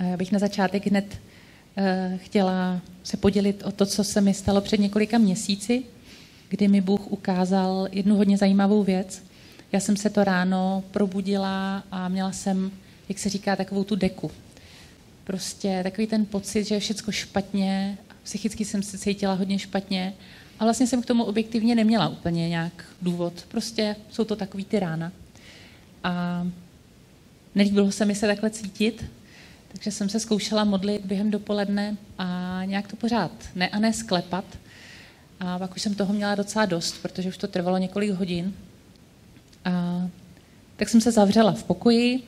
Já bych na začátek hned eh, chtěla se podělit o to, co se mi stalo před několika měsíci, kdy mi Bůh ukázal jednu hodně zajímavou věc. Já jsem se to ráno probudila a měla jsem, jak se říká, takovou tu deku. Prostě takový ten pocit, že je všechno špatně, psychicky jsem se cítila hodně špatně a vlastně jsem k tomu objektivně neměla úplně nějak důvod. Prostě jsou to takový ty rána. A nelíbilo se mi se takhle cítit, takže jsem se zkoušela modlit během dopoledne a nějak to pořád ne a ne sklepat. A pak už jsem toho měla docela dost, protože už to trvalo několik hodin. A tak jsem se zavřela v pokoji,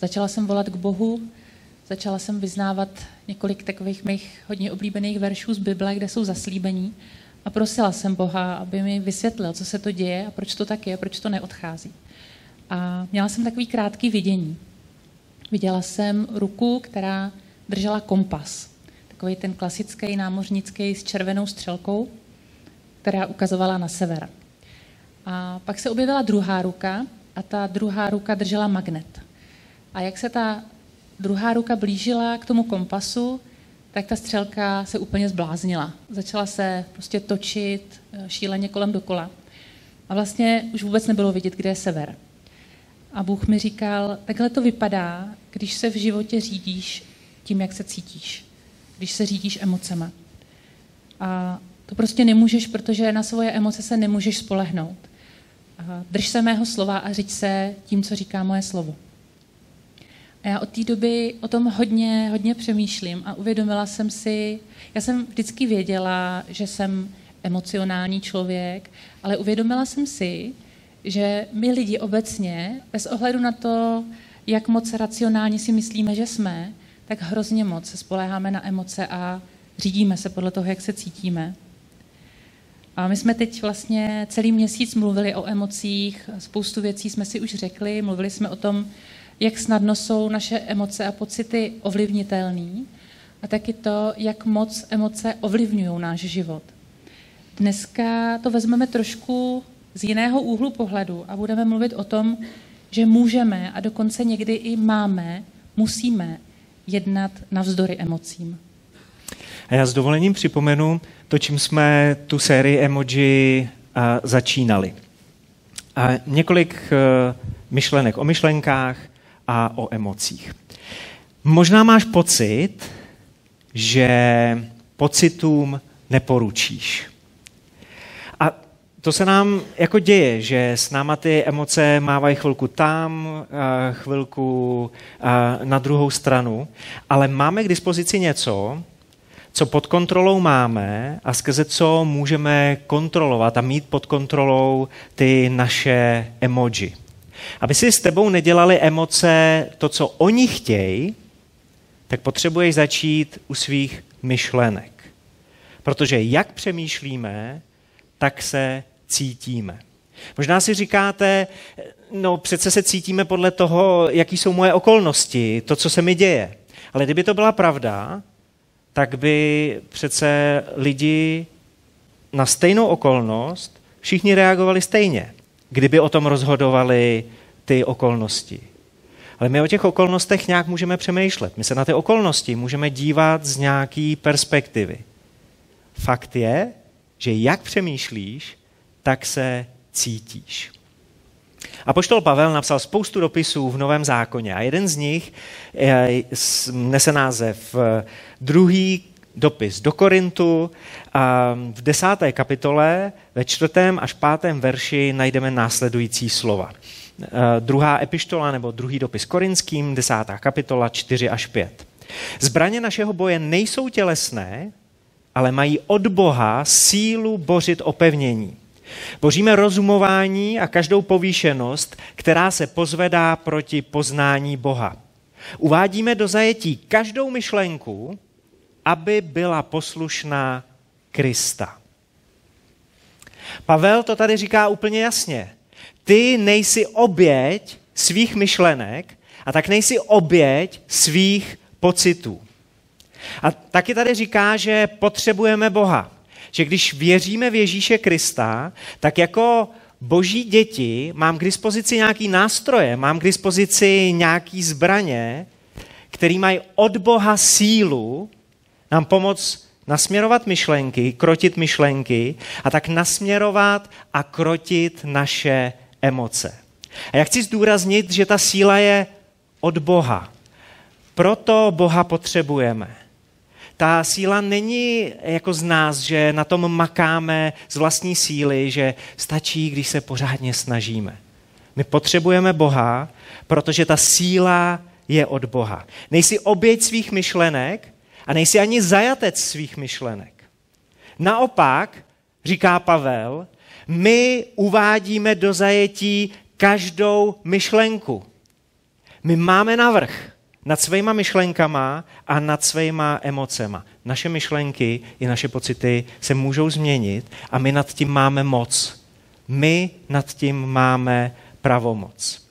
začala jsem volat k Bohu, začala jsem vyznávat několik takových mých hodně oblíbených veršů z Bible, kde jsou zaslíbení. A prosila jsem Boha, aby mi vysvětlil, co se to děje a proč to tak je, proč to neodchází. A měla jsem takový krátký vidění. Viděla jsem ruku, která držela kompas. Takový ten klasický námořnický s červenou střelkou, která ukazovala na sever. A pak se objevila druhá ruka a ta druhá ruka držela magnet. A jak se ta druhá ruka blížila k tomu kompasu, tak ta střelka se úplně zbláznila. Začala se prostě točit eh, šíleně kolem dokola. A vlastně už vůbec nebylo vidět, kde je sever. A Bůh mi říkal, takhle to vypadá, když se v životě řídíš tím, jak se cítíš. Když se řídíš emocema. A to prostě nemůžeš, protože na svoje emoce se nemůžeš spolehnout. A drž se mého slova a říď se tím, co říká moje slovo. A já od té doby o tom hodně, hodně přemýšlím a uvědomila jsem si, já jsem vždycky věděla, že jsem emocionální člověk, ale uvědomila jsem si, že my lidi obecně, bez ohledu na to, jak moc racionálně si myslíme, že jsme, tak hrozně moc se spoléháme na emoce a řídíme se podle toho, jak se cítíme. A my jsme teď vlastně celý měsíc mluvili o emocích, spoustu věcí jsme si už řekli, mluvili jsme o tom, jak snadno jsou naše emoce a pocity ovlivnitelné a taky to, jak moc emoce ovlivňují náš život. Dneska to vezmeme trošku z jiného úhlu pohledu a budeme mluvit o tom, že můžeme a dokonce někdy i máme, musíme jednat navzdory emocím. A já s dovolením připomenu to, čím jsme tu sérii emoji začínali. A několik e, myšlenek o myšlenkách a o emocích. Možná máš pocit, že pocitům neporučíš. To se nám jako děje, že s náma ty emoce mávají chvilku tam, chvilku na druhou stranu, ale máme k dispozici něco, co pod kontrolou máme a skrze co můžeme kontrolovat a mít pod kontrolou ty naše emoji. Aby si s tebou nedělali emoce to, co oni chtějí, tak potřebuješ začít u svých myšlenek. Protože jak přemýšlíme, tak se cítíme. Možná si říkáte, no přece se cítíme podle toho, jaký jsou moje okolnosti, to, co se mi děje. Ale kdyby to byla pravda, tak by přece lidi na stejnou okolnost všichni reagovali stejně, kdyby o tom rozhodovali ty okolnosti. Ale my o těch okolnostech nějak můžeme přemýšlet. My se na ty okolnosti můžeme dívat z nějaké perspektivy. Fakt je, že jak přemýšlíš, tak se cítíš. A poštol Pavel napsal spoustu dopisů v Novém zákoně a jeden z nich nese název eh, druhý dopis do Korintu. A v desáté kapitole ve čtvrtém až pátém verši najdeme následující slova. Eh, druhá epištola nebo druhý dopis korinským, desátá kapitola 4 až 5. Zbraně našeho boje nejsou tělesné, ale mají od Boha sílu bořit opevnění. Božíme rozumování a každou povýšenost, která se pozvedá proti poznání Boha. Uvádíme do zajetí každou myšlenku, aby byla poslušná Krista. Pavel to tady říká úplně jasně. Ty nejsi oběť svých myšlenek a tak nejsi oběť svých pocitů. A taky tady říká, že potřebujeme Boha. Že když věříme v Ježíše Krista, tak jako boží děti mám k dispozici nějaký nástroje, mám k dispozici nějaký zbraně, který mají od Boha sílu nám pomoct nasměrovat myšlenky, krotit myšlenky a tak nasměrovat a krotit naše emoce. A já chci zdůraznit, že ta síla je od Boha. Proto Boha potřebujeme. Ta síla není jako z nás, že na tom makáme z vlastní síly, že stačí, když se pořádně snažíme. My potřebujeme Boha, protože ta síla je od Boha. Nejsi oběť svých myšlenek a nejsi ani zajatec svých myšlenek. Naopak, říká Pavel, my uvádíme do zajetí každou myšlenku. My máme navrh nad svýma myšlenkama a nad svýma emocema. Naše myšlenky i naše pocity se můžou změnit a my nad tím máme moc. My nad tím máme pravomoc.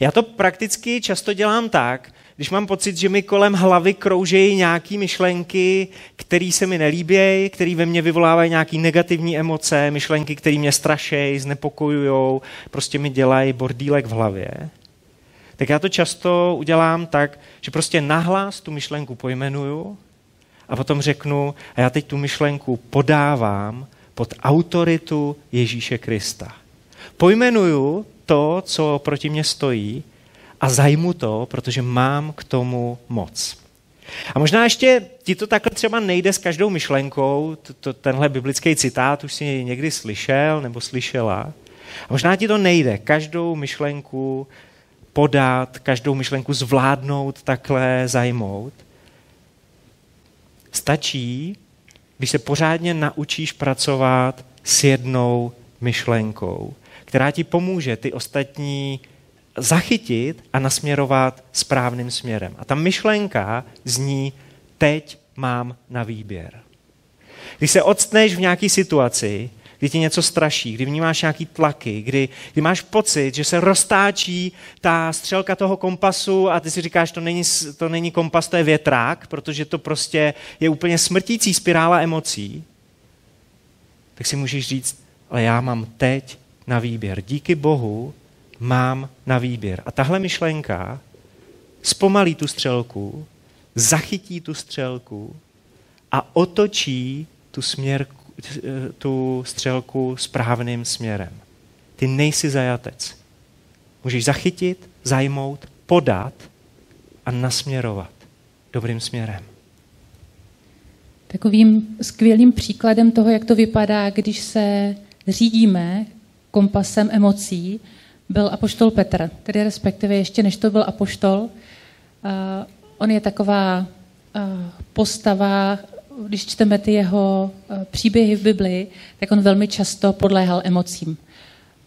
Já to prakticky často dělám tak, když mám pocit, že mi kolem hlavy kroužejí nějaké myšlenky, které se mi nelíbějí, které ve mně vyvolávají nějaké negativní emoce, myšlenky, které mě strašejí, znepokojují, prostě mi dělají bordílek v hlavě, tak já to často udělám tak, že prostě nahlas tu myšlenku pojmenuju a potom řeknu, a já teď tu myšlenku podávám pod autoritu Ježíše Krista. Pojmenuju to, co proti mně stojí a zajmu to, protože mám k tomu moc. A možná ještě ti to takhle třeba nejde s každou myšlenkou, to, to, tenhle biblický citát už si někdy slyšel nebo slyšela. A možná ti to nejde každou myšlenku podat, každou myšlenku zvládnout, takhle zajmout. Stačí, když se pořádně naučíš pracovat s jednou myšlenkou, která ti pomůže ty ostatní zachytit a nasměrovat správným směrem. A ta myšlenka zní, teď mám na výběr. Když se odstneš v nějaké situaci, kdy ti něco straší, kdy vnímáš nějaký tlaky, kdy, kdy máš pocit, že se roztáčí ta střelka toho kompasu a ty si říkáš, to není, to není kompas, to je větrák, protože to prostě je úplně smrtící spirála emocí, tak si můžeš říct, ale já mám teď na výběr. Díky Bohu mám na výběr. A tahle myšlenka zpomalí tu střelku, zachytí tu střelku a otočí tu, směr, tu střelku správným směrem. Ty nejsi zajatec. Můžeš zachytit, zajmout, podat a nasměrovat dobrým směrem. Takovým skvělým příkladem toho, jak to vypadá, když se řídíme kompasem emocí, byl apoštol Petr, tedy respektive ještě než to byl apoštol. Uh, on je taková uh, postava, když čteme ty jeho uh, příběhy v Biblii, tak on velmi často podléhal emocím.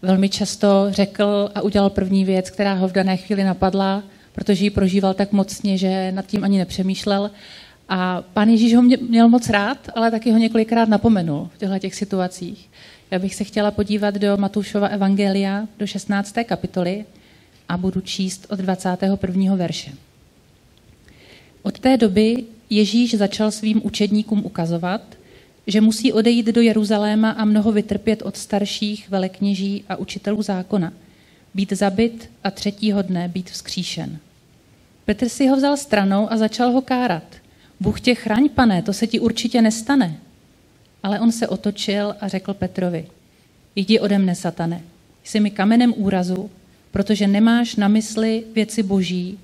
Velmi často řekl a udělal první věc, která ho v dané chvíli napadla, protože ji prožíval tak mocně, že nad tím ani nepřemýšlel. A pán Ježíš ho měl moc rád, ale taky ho několikrát napomenul v těchto těch situacích. Já bych se chtěla podívat do Matoušova Evangelia, do 16. kapitoly a budu číst od 21. verše. Od té doby Ježíš začal svým učedníkům ukazovat, že musí odejít do Jeruzaléma a mnoho vytrpět od starších velekněží a učitelů zákona, být zabit a třetího dne být vzkříšen. Petr si ho vzal stranou a začal ho kárat. Bůh tě chraň, pane, to se ti určitě nestane. Ale on se otočil a řekl Petrovi, jdi ode mne, satane, jsi mi kamenem úrazu, protože nemáš na mysli věci boží,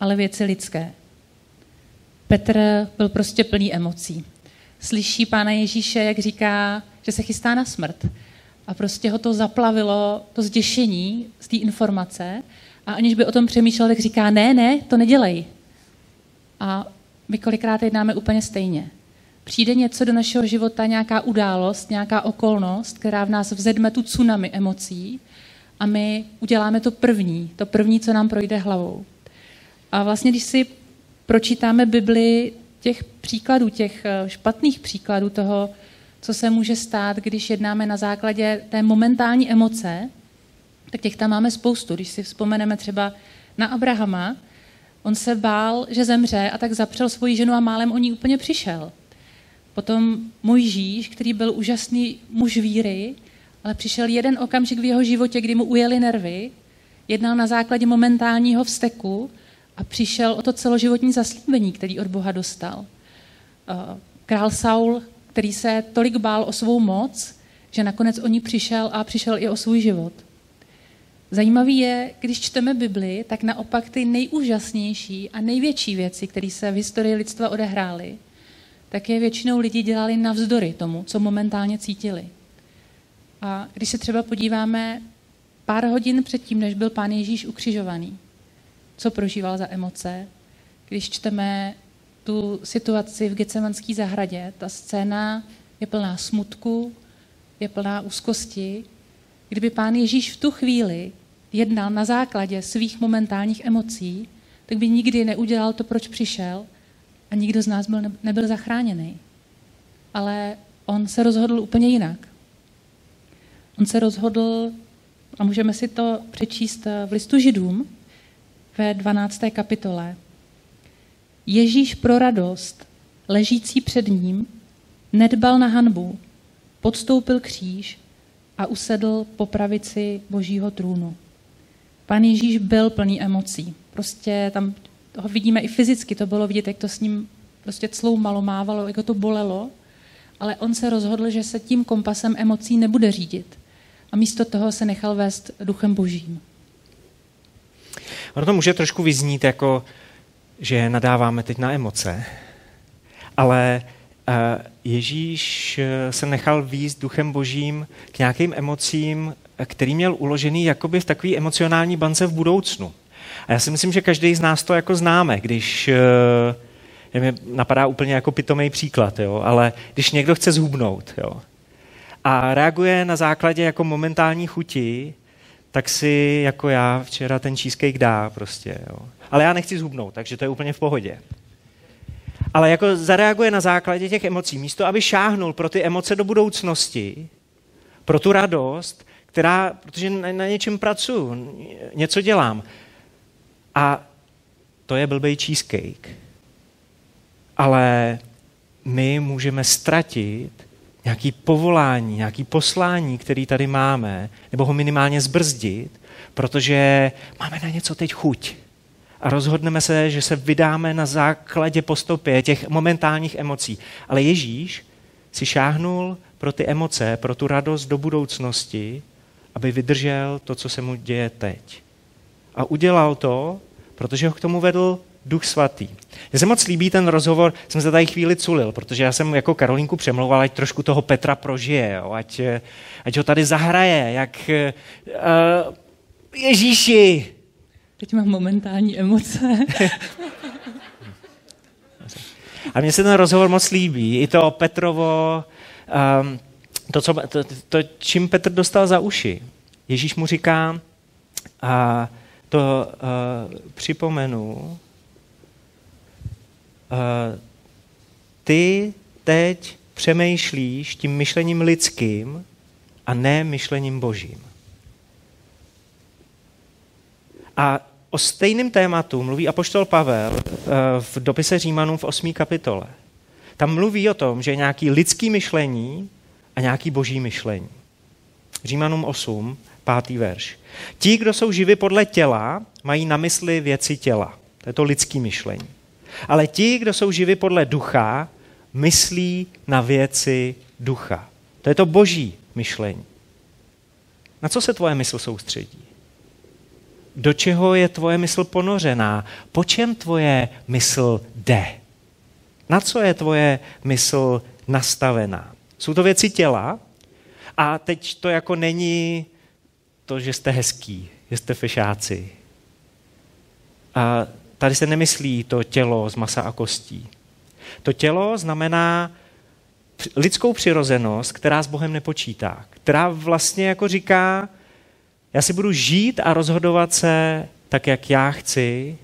ale věci lidské. Petr byl prostě plný emocí. Slyší pána Ježíše, jak říká, že se chystá na smrt. A prostě ho to zaplavilo, to zděšení z té informace. A aniž by o tom přemýšlel, tak říká, ne, ne, to nedělej. A my kolikrát jednáme úplně stejně přijde něco do našeho života, nějaká událost, nějaká okolnost, která v nás vzedme tu tsunami emocí a my uděláme to první, to první, co nám projde hlavou. A vlastně, když si pročítáme Bibli těch příkladů, těch eh, špatných příkladů toho, co se může stát, když jednáme na základě té momentální emoce, tak těch tam máme spoustu. Když si vzpomeneme třeba na Abrahama, on se bál, že zemře a tak zapřel svoji ženu a málem o ní úplně přišel. Potom Mojžíš, který byl úžasný muž víry, ale přišel jeden okamžik v jeho životě, kdy mu ujeli nervy, jednal na základě momentálního vzteku a přišel o to celoživotní zaslíbení, který od Boha dostal. Eh, král Saul, který se tolik bál o svou moc, že nakonec o ní přišel a přišel i o svůj život. Zajímavý je, když čteme Bibli, tak naopak ty nejúžasnější a největší věci, které se v historii lidstva odehrály, tak je většinou lidi dělali navzdory tomu, co momentálně cítili. A když se třeba podíváme pár hodin předtím, než byl pán Ježíš ukřižovaný, co prožíval za emoce, když čteme tu situaci v Getsemanské zahradě, ta scéna je plná smutku, je plná úzkosti. Kdyby pán Ježíš v tu chvíli jednal na základě svých momentálních emocí, tak by nikdy neudělal to, proč přišel a nikdo z nás byl, nebyl zachráněný. Ale on se rozhodl úplně jinak. On se rozhodl, a můžeme si to přečíst v listu Židům ve 12. kapitole. Ježíš pro radost, ležící před ním, nedbal na hanbu, podstoupil kříž a usedl po pravici božího trůnu. Pan Ježíš byl plný emocí. Prostě tam ho vidíme i fyzicky, to bylo vidět, jak to s ním prostě celou malo mávalo, jak to bolelo, ale on se rozhodl, že se tím kompasem emocí nebude řídit. A místo toho se nechal vést duchem božím. Ono to může trošku vyznít jako, že nadáváme teď na emoce, ale uh, Ježíš eh, se nechal výst duchem božím k nějakým emocím, který měl uložený jakoby v takové emocionální bance v budoucnu. A já si myslím, že každý z nás to jako známe, když je mi napadá úplně jako pitomý příklad, jo, ale když někdo chce zhubnout jo, a reaguje na základě jako momentální chuti, tak si jako já včera ten cheesecake dá prostě. Jo. Ale já nechci zhubnout, takže to je úplně v pohodě. Ale jako zareaguje na základě těch emocí. Místo, aby šáhnul pro ty emoce do budoucnosti, pro tu radost, která, protože na, na něčem pracuji, něco dělám. A to je blbej cheesecake. Ale my můžeme ztratit nějaký povolání, nějaký poslání, který tady máme, nebo ho minimálně zbrzdit, protože máme na něco teď chuť. A rozhodneme se, že se vydáme na základě postupě těch momentálních emocí. Ale Ježíš si šáhnul pro ty emoce, pro tu radost do budoucnosti, aby vydržel to, co se mu děje teď. A udělal to, protože ho k tomu vedl Duch Svatý. Mně se moc líbí ten rozhovor, jsem se tady chvíli culil, protože já jsem jako Karolínku přemlouval, ať trošku toho Petra prožije, jo, ať, ať ho tady zahraje, jak uh, Ježíši. Teď mám momentální emoce. A mně se ten rozhovor moc líbí. I to Petrovo, um, to, co, to, to, čím Petr dostal za uši. Ježíš mu říká, a to uh, připomenu, ty teď přemýšlíš tím myšlením lidským a ne myšlením božím. A o stejném tématu mluví apoštol Pavel uh, v dopise Římanům v 8. kapitole. Tam mluví o tom, že je nějaký lidský myšlení a nějaký boží myšlení. Římanům 8, pátý verš. Ti, kdo jsou živi podle těla, mají na mysli věci těla. To je to lidský myšlení. Ale ti, kdo jsou živi podle ducha, myslí na věci ducha. To je to boží myšlení. Na co se tvoje mysl soustředí? Do čeho je tvoje mysl ponořená? Po čem tvoje mysl jde? Na co je tvoje mysl nastavená? Jsou to věci těla a teď to jako není to, že jste hezký, že jste fešáci. A tady se nemyslí to tělo z masa a kostí. To tělo znamená lidskou přirozenost, která s Bohem nepočítá, která vlastně jako říká, já si budu žít a rozhodovat se tak, jak já chci,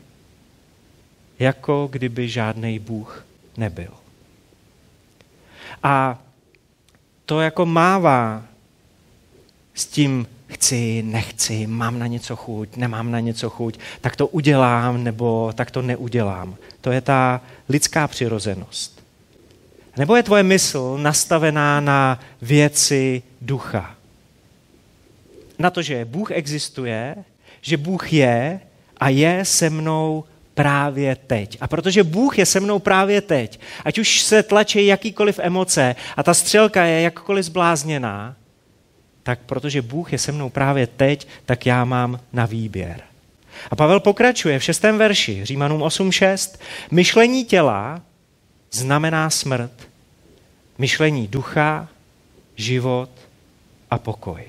jako kdyby žádný Bůh nebyl. A to jako mává s tím chci, nechci, mám na něco chuť, nemám na něco chuť, tak to udělám nebo tak to neudělám. To je ta lidská přirozenost. Nebo je tvoje mysl nastavená na věci ducha. Na to, že Bůh existuje, že Bůh je a je se mnou právě teď. A protože Bůh je se mnou právě teď, ať už se tlačí jakýkoliv emoce a ta střelka je jakkoliv zblázněná, tak protože Bůh je se mnou právě teď, tak já mám na výběr. A Pavel pokračuje v šestém verši, Římanům 8.6. Myšlení těla znamená smrt. Myšlení ducha, život a pokoj.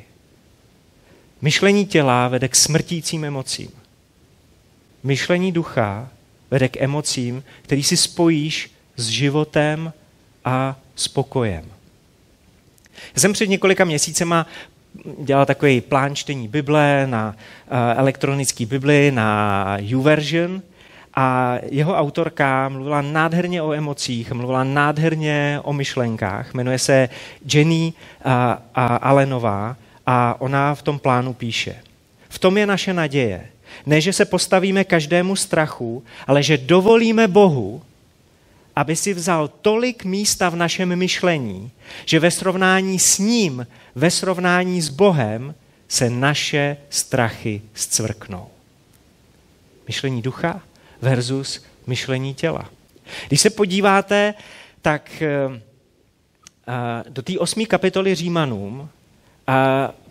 Myšlení těla vede k smrtícím emocím. Myšlení ducha vede k emocím, který si spojíš s životem a s pokojem. Já jsem před několika měsícema dělal takový plán čtení Bible na uh, elektronický Bibli, na YouVersion a jeho autorka mluvila nádherně o emocích, mluvila nádherně o myšlenkách. Jmenuje se Jenny a Alenová a ona v tom plánu píše. V tom je naše naděje. Ne, že se postavíme každému strachu, ale že dovolíme Bohu, aby si vzal tolik místa v našem myšlení, že ve srovnání s ním, ve srovnání s Bohem, se naše strachy zcvrknou. Myšlení ducha versus myšlení těla. Když se podíváte, tak eh, eh, do té osmé kapitoly Římanům eh,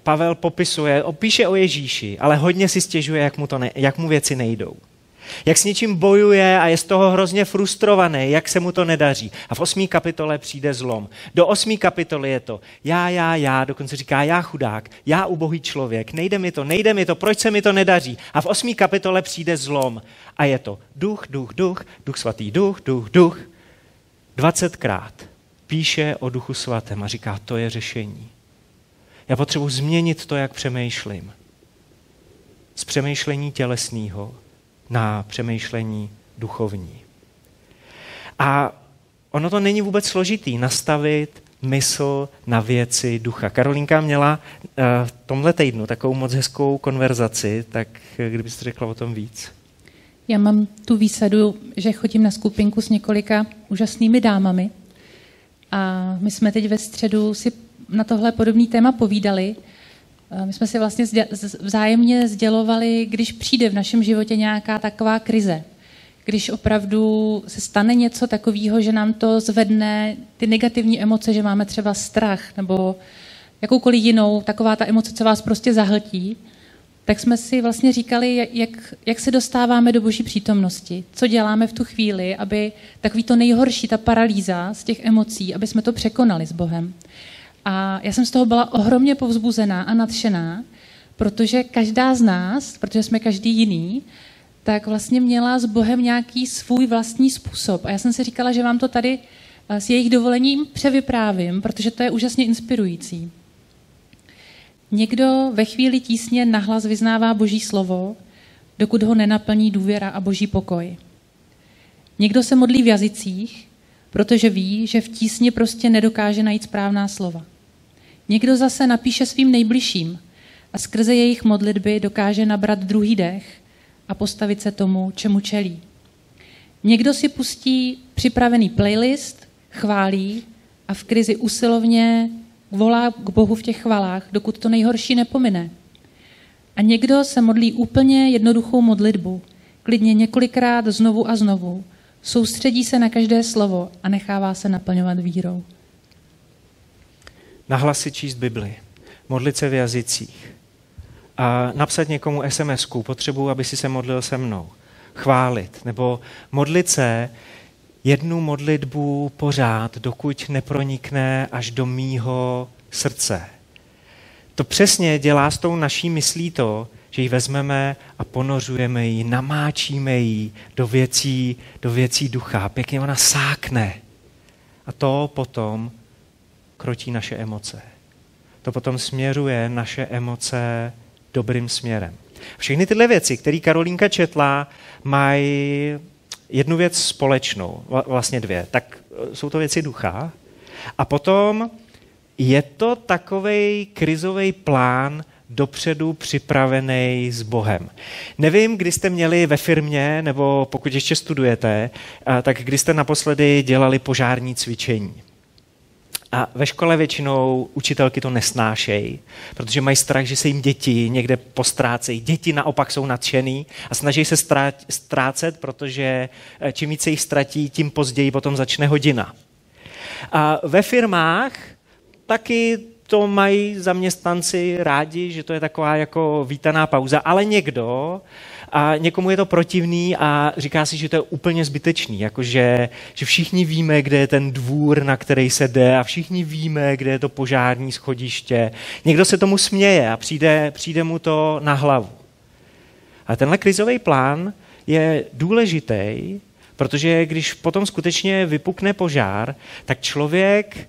Pavel popisuje, píše o Ježíši, ale hodně si stěžuje, jak mu, to ne, jak mu věci nejdou. Jak s něčím bojuje a je z toho hrozně frustrovaný, jak se mu to nedaří. A v osmý kapitole přijde zlom. Do osmý kapitoly je to já, já, já, dokonce říká já chudák, já ubohý člověk, nejde mi to, nejde mi to, proč se mi to nedaří. A v osmý kapitole přijde zlom. A je to duch, duch, duch, duch svatý, duch, duch, duch. Dvacetkrát píše o duchu svatém a říká, to je řešení. Já potřebuji změnit to, jak přemýšlím. Z přemýšlení tělesného na přemýšlení duchovní. A ono to není vůbec složitý nastavit mysl na věci ducha. Karolínka měla uh, v tomhle týdnu takovou moc hezkou konverzaci, tak eh, kdybyste řekla o tom víc. Já mám tu výsadu, že chodím na skupinku s několika úžasnými dámami a my jsme teď ve středu si na tohle podobný téma povídali. My jsme si vlastně vzájemně sdělovali, když přijde v našem životě nějaká taková krize, když opravdu se stane něco takového, že nám to zvedne ty negativní emoce, že máme třeba strach nebo jakoukoliv jinou, taková ta emoce, co vás prostě zahltí, tak jsme si vlastně říkali, jak, jak se dostáváme do boží přítomnosti, co děláme v tu chvíli, aby takový to nejhorší, ta paralýza z těch emocí, aby jsme to překonali s Bohem. A já jsem z toho byla ohromně povzbuzená a nadšená, protože každá z nás, protože jsme každý jiný, tak vlastně měla s Bohem nějaký svůj vlastní způsob. A já jsem si říkala, že vám to tady eh, s jejich dovolením převyprávím, protože to je úžasně inspirující. Někdo ve chvíli tísně nahlas vyznává Boží slovo, dokud ho nenaplní důvěra a Boží pokoj. Někdo se modlí v jazycích, protože ví, že v tísni prostě nedokáže najít správná slova. Někdo zase napíše svým nejbližším a skrze jejich modlitby dokáže nabrat druhý dech a postavit se tomu, čemu čelí. Někdo si pustí připravený playlist, chválí a v krizi usilovně volá k Bohu v těch chvalách, dokud to nejhorší nepomine. A někdo se modlí úplně jednoduchou modlitbu, klidně několikrát znovu a znovu, soustředí se na každé slovo a nechává se naplňovat vírou. Nahlas číst Bibli, modlit se v jazycích, a napsat někomu sms potřebuji, aby si se modlil se mnou, chválit, nebo modlit se jednu modlitbu pořád, dokud nepronikne až do mýho srdce. To přesně dělá s tou naší myslí to, že ji vezmeme a ponořujeme ji, namáčíme ji do věcí, do věcí ducha. Pěkně ona sákne. A to potom krotí naše emoce. To potom směruje naše emoce dobrým směrem. Všechny tyhle věci, které Karolínka četla, mají jednu věc společnou, vlastně dvě. Tak e, jsou to věci ducha. A potom je to takový krizový plán dopředu připravený s Bohem. Nevím, kdy jste měli ve firmě, nebo pokud ještě studujete, tak kdy jste naposledy dělali požární cvičení. A ve škole většinou učitelky to nesnášejí, protože mají strach, že se jim děti někde postrácejí. Děti naopak jsou nadšený a snaží se ztrácet, protože eh, čím více jich ztratí, tím později potom začne hodina. A ve firmách taky to mají zaměstnanci rádi, že to je taková jako vítaná pauza, ale někdo a někomu je to protivný a říká si, že to je úplně zbytečný, jakože že všichni víme, kde je ten dvůr, na který se jde a všichni víme, kde je to požární schodiště. Někdo se tomu směje a přijde, přijde mu to na hlavu. A tenhle krizový plán je důležitý, protože když potom skutečně vypukne požár, tak člověk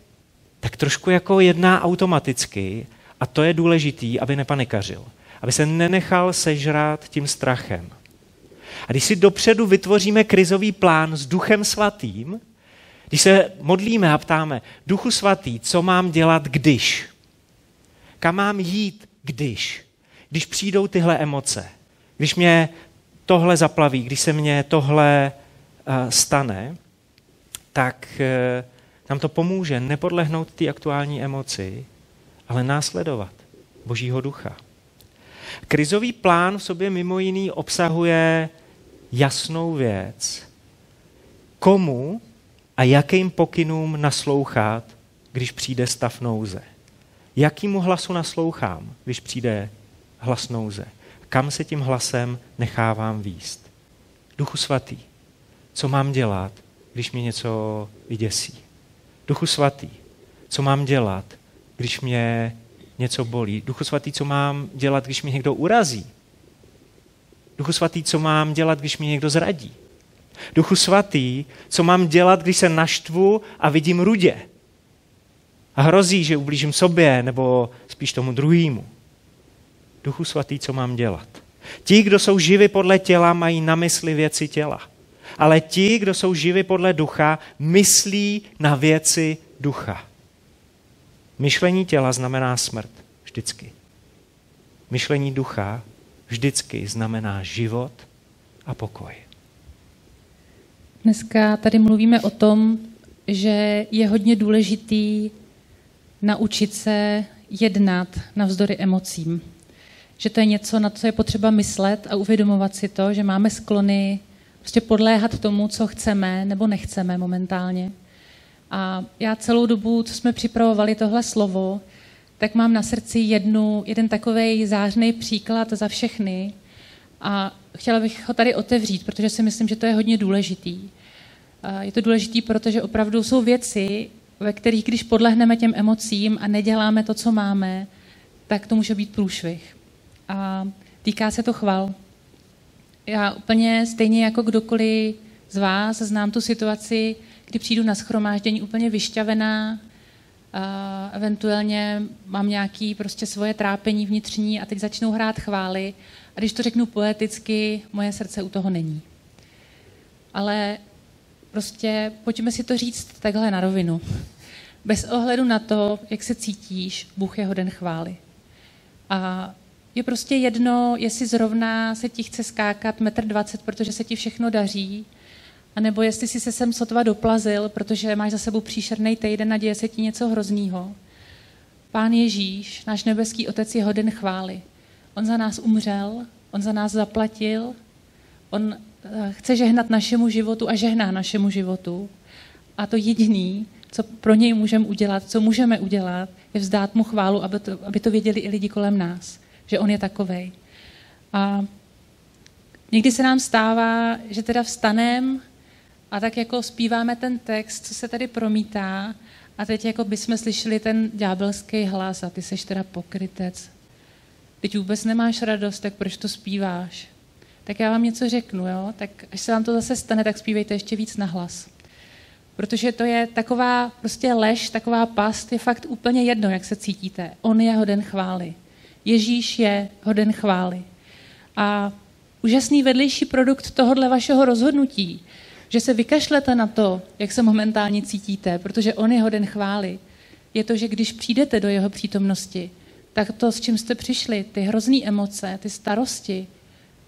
tak trošku jako jedná automaticky a to je důležitý, aby nepanikařil aby se nenechal sežrat tím strachem. A když si dopředu vytvoříme krizový plán s Duchem Svatým, když se modlíme a ptáme, Duchu Svatý, co mám dělat, když? Kam mám jít, když? Když přijdou tyhle emoce, když mě tohle zaplaví, když se mně tohle uh, stane, tak uh, nám to pomůže nepodlehnout té aktuální emoci, ale následovat Božího ducha. Krizový plán v sobě mimo jiný obsahuje jasnou věc. Komu a jakým pokynům naslouchat, když přijde stav nouze? Jakýmu hlasu naslouchám, když přijde hlas nouze? Kam se tím hlasem nechávám výst? Duchu svatý, co mám dělat, když mě něco vyděsí? Duchu svatý, co mám dělat, když mě něco bolí. Duchu svatý, co mám dělat, když mě někdo urazí? Duchu svatý, co mám dělat, když mě někdo zradí? Duchu svatý, co mám dělat, když se naštvu a vidím rudě? A hrozí, že ublížím sobě nebo spíš tomu druhému. Duchu svatý, co mám dělat? Ti, kdo jsou živi podle těla, mají na mysli věci těla. Ale ti, kdo jsou živi podle ducha, myslí na věci ducha. Myšlení těla znamená smrt. Vždycky. Myšlení ducha vždycky znamená život a pokoj. Dneska tady mluvíme o tom, že je hodně důležitý naučit se jednat navzdory emocím. Že to je něco, na co je potřeba myslet a uvědomovat si to, že máme sklony prostě podléhat tomu, co chceme nebo nechceme momentálně. A já celou dobu, co jsme připravovali tohle slovo, tak mám na srdci jednu, jeden takový zářný příklad za všechny a chtěla bych ho tady otevřít, protože si myslím, že to je hodně důležitý. Je to důležitý, protože opravdu jsou věci, ve kterých, když podlehneme těm emocím a neděláme to, co máme, tak to může být průšvih. A týká se to chval. Já úplně stejně jako kdokoliv z vás znám tu situaci, kdy přijdu na schromáždění úplně vyšťavená, a eventuálně mám nějaké prostě svoje trápení vnitřní a teď začnou hrát chvály. A když to řeknu poeticky, moje srdce u toho není. Ale prostě pojďme si to říct takhle na rovinu. Bez ohledu na to, jak se cítíš, Bůh je hoden chvály. A je prostě jedno, jestli zrovna se ti chce skákat metr dvacet, protože se ti všechno daří, a nebo jestli jsi se sem sotva doplazil, protože máš za sebou příšerný týden a děje se ti něco hroznýho. Pán Ježíš, náš nebeský otec, je hoden chvály. On za nás umřel, on za nás zaplatil, on eh, chce žehnat našemu životu a žehná našemu životu. A to jediný, co pro něj můžeme udělat, co můžeme udělat, je vzdát mu chválu, aby to, aby to věděli i lidi kolem nás, že on je takovej. A někdy se nám stává, že teda vstanem a tak jako zpíváme ten text, co se tady promítá, a teď jako bychom slyšeli ten ďábelský hlas a ty seš teda pokrytec. Teď vůbec nemáš radost, tak proč to zpíváš? Tak já vám něco řeknu, jo? Tak až se vám to zase stane, tak zpívejte ještě víc na hlas. Protože to je taková prostě lež, taková past, je fakt úplně jedno, jak se cítíte. On je hoden chvály. Ježíš je hoden chvály. A úžasný vedlejší produkt tohohle vašeho rozhodnutí že se vykašlete na to, jak se momentálně cítíte, protože on je hoden chvály, je to, že když přijdete do jeho přítomnosti, tak to, s čím jste přišli, ty hrozné emoce, ty starosti,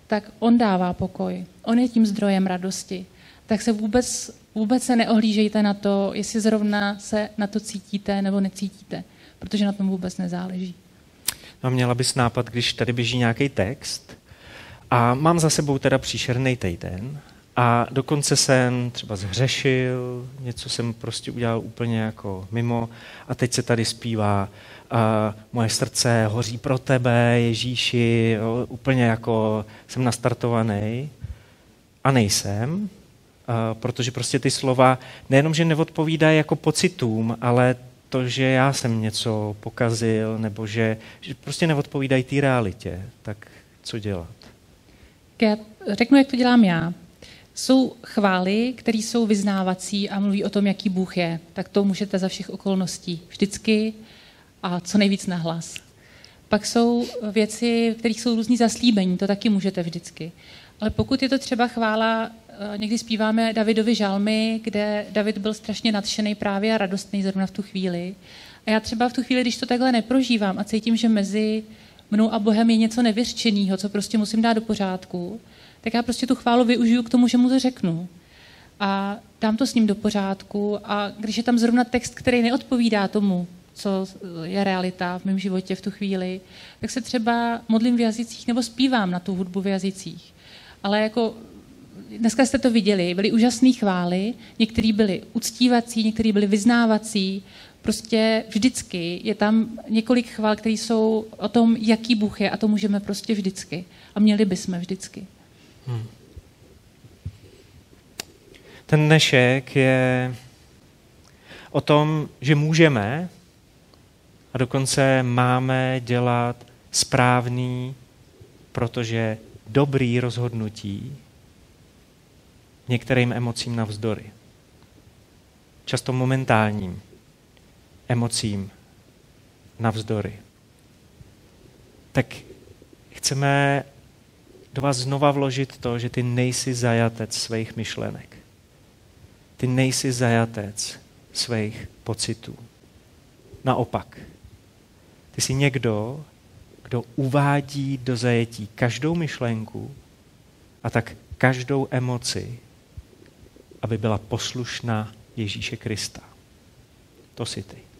tak on dává pokoj. On je tím zdrojem radosti. tak se vůbec, vůbec se neohlížejte na to, jestli zrovna se na to cítíte nebo necítíte, protože na tom vůbec nezáleží. No, měla bys nápad, když tady běží nějaký text. A mám za sebou teda příšerný týden. A dokonce jsem třeba zhřešil, něco jsem prostě udělal úplně jako mimo. A teď se tady zpívá a moje srdce hoří pro tebe, Ježíši, jo, úplně jako jsem nastartovaný. A nejsem, protože prostě ty slova nejenom, že neodpovídají jako pocitům, ale to, že já jsem něco pokazil, nebo že, že prostě neodpovídají té realitě, tak co dělat? Já řeknu, jak to dělám já. Jsou chvály, které jsou vyznávací a mluví o tom, jaký Bůh je. Tak to můžete za všech okolností vždycky a co nejvíc nahlas. Pak jsou věci, v kterých jsou různý zaslíbení, to taky můžete vždycky. Ale pokud je to třeba chvála, eh, někdy zpíváme Davidovi žalmy, kde David byl strašně nadšený právě a radostný zrovna v tu chvíli. A já třeba v tu chvíli, když to takhle neprožívám a cítím, že mezi mnou a Bohem je něco nevyřčeného, co prostě musím dát do pořádku, tak já prostě tu chválu využiju k tomu, že mu to řeknu. A dám to s ním do pořádku a když je tam zrovna text, který neodpovídá tomu, co je realita v mém životě v tu chvíli, tak se třeba modlím v jazycích nebo zpívám na tu hudbu v jazycích. Ale jako dneska jste to viděli, byly úžasné chvály, některé byly uctívací, některé byly vyznávací, prostě vždycky je tam několik chvál, které jsou o tom, jaký Bůh je a to můžeme prostě vždycky. A měli bychom vždycky. Hmm. Ten dnešek je o tom, že můžeme a dokonce máme dělat správný, protože dobrý rozhodnutí některým emocím navzdory. Často momentálním emocím navzdory. Tak chceme do vás znova vložit to, že ty nejsi zajatec svých myšlenek. Ty nejsi zajatec svých pocitů. Naopak, ty jsi někdo, kdo uvádí do zajetí každou myšlenku a tak každou emoci, aby byla poslušná Ježíše Krista. To si ty.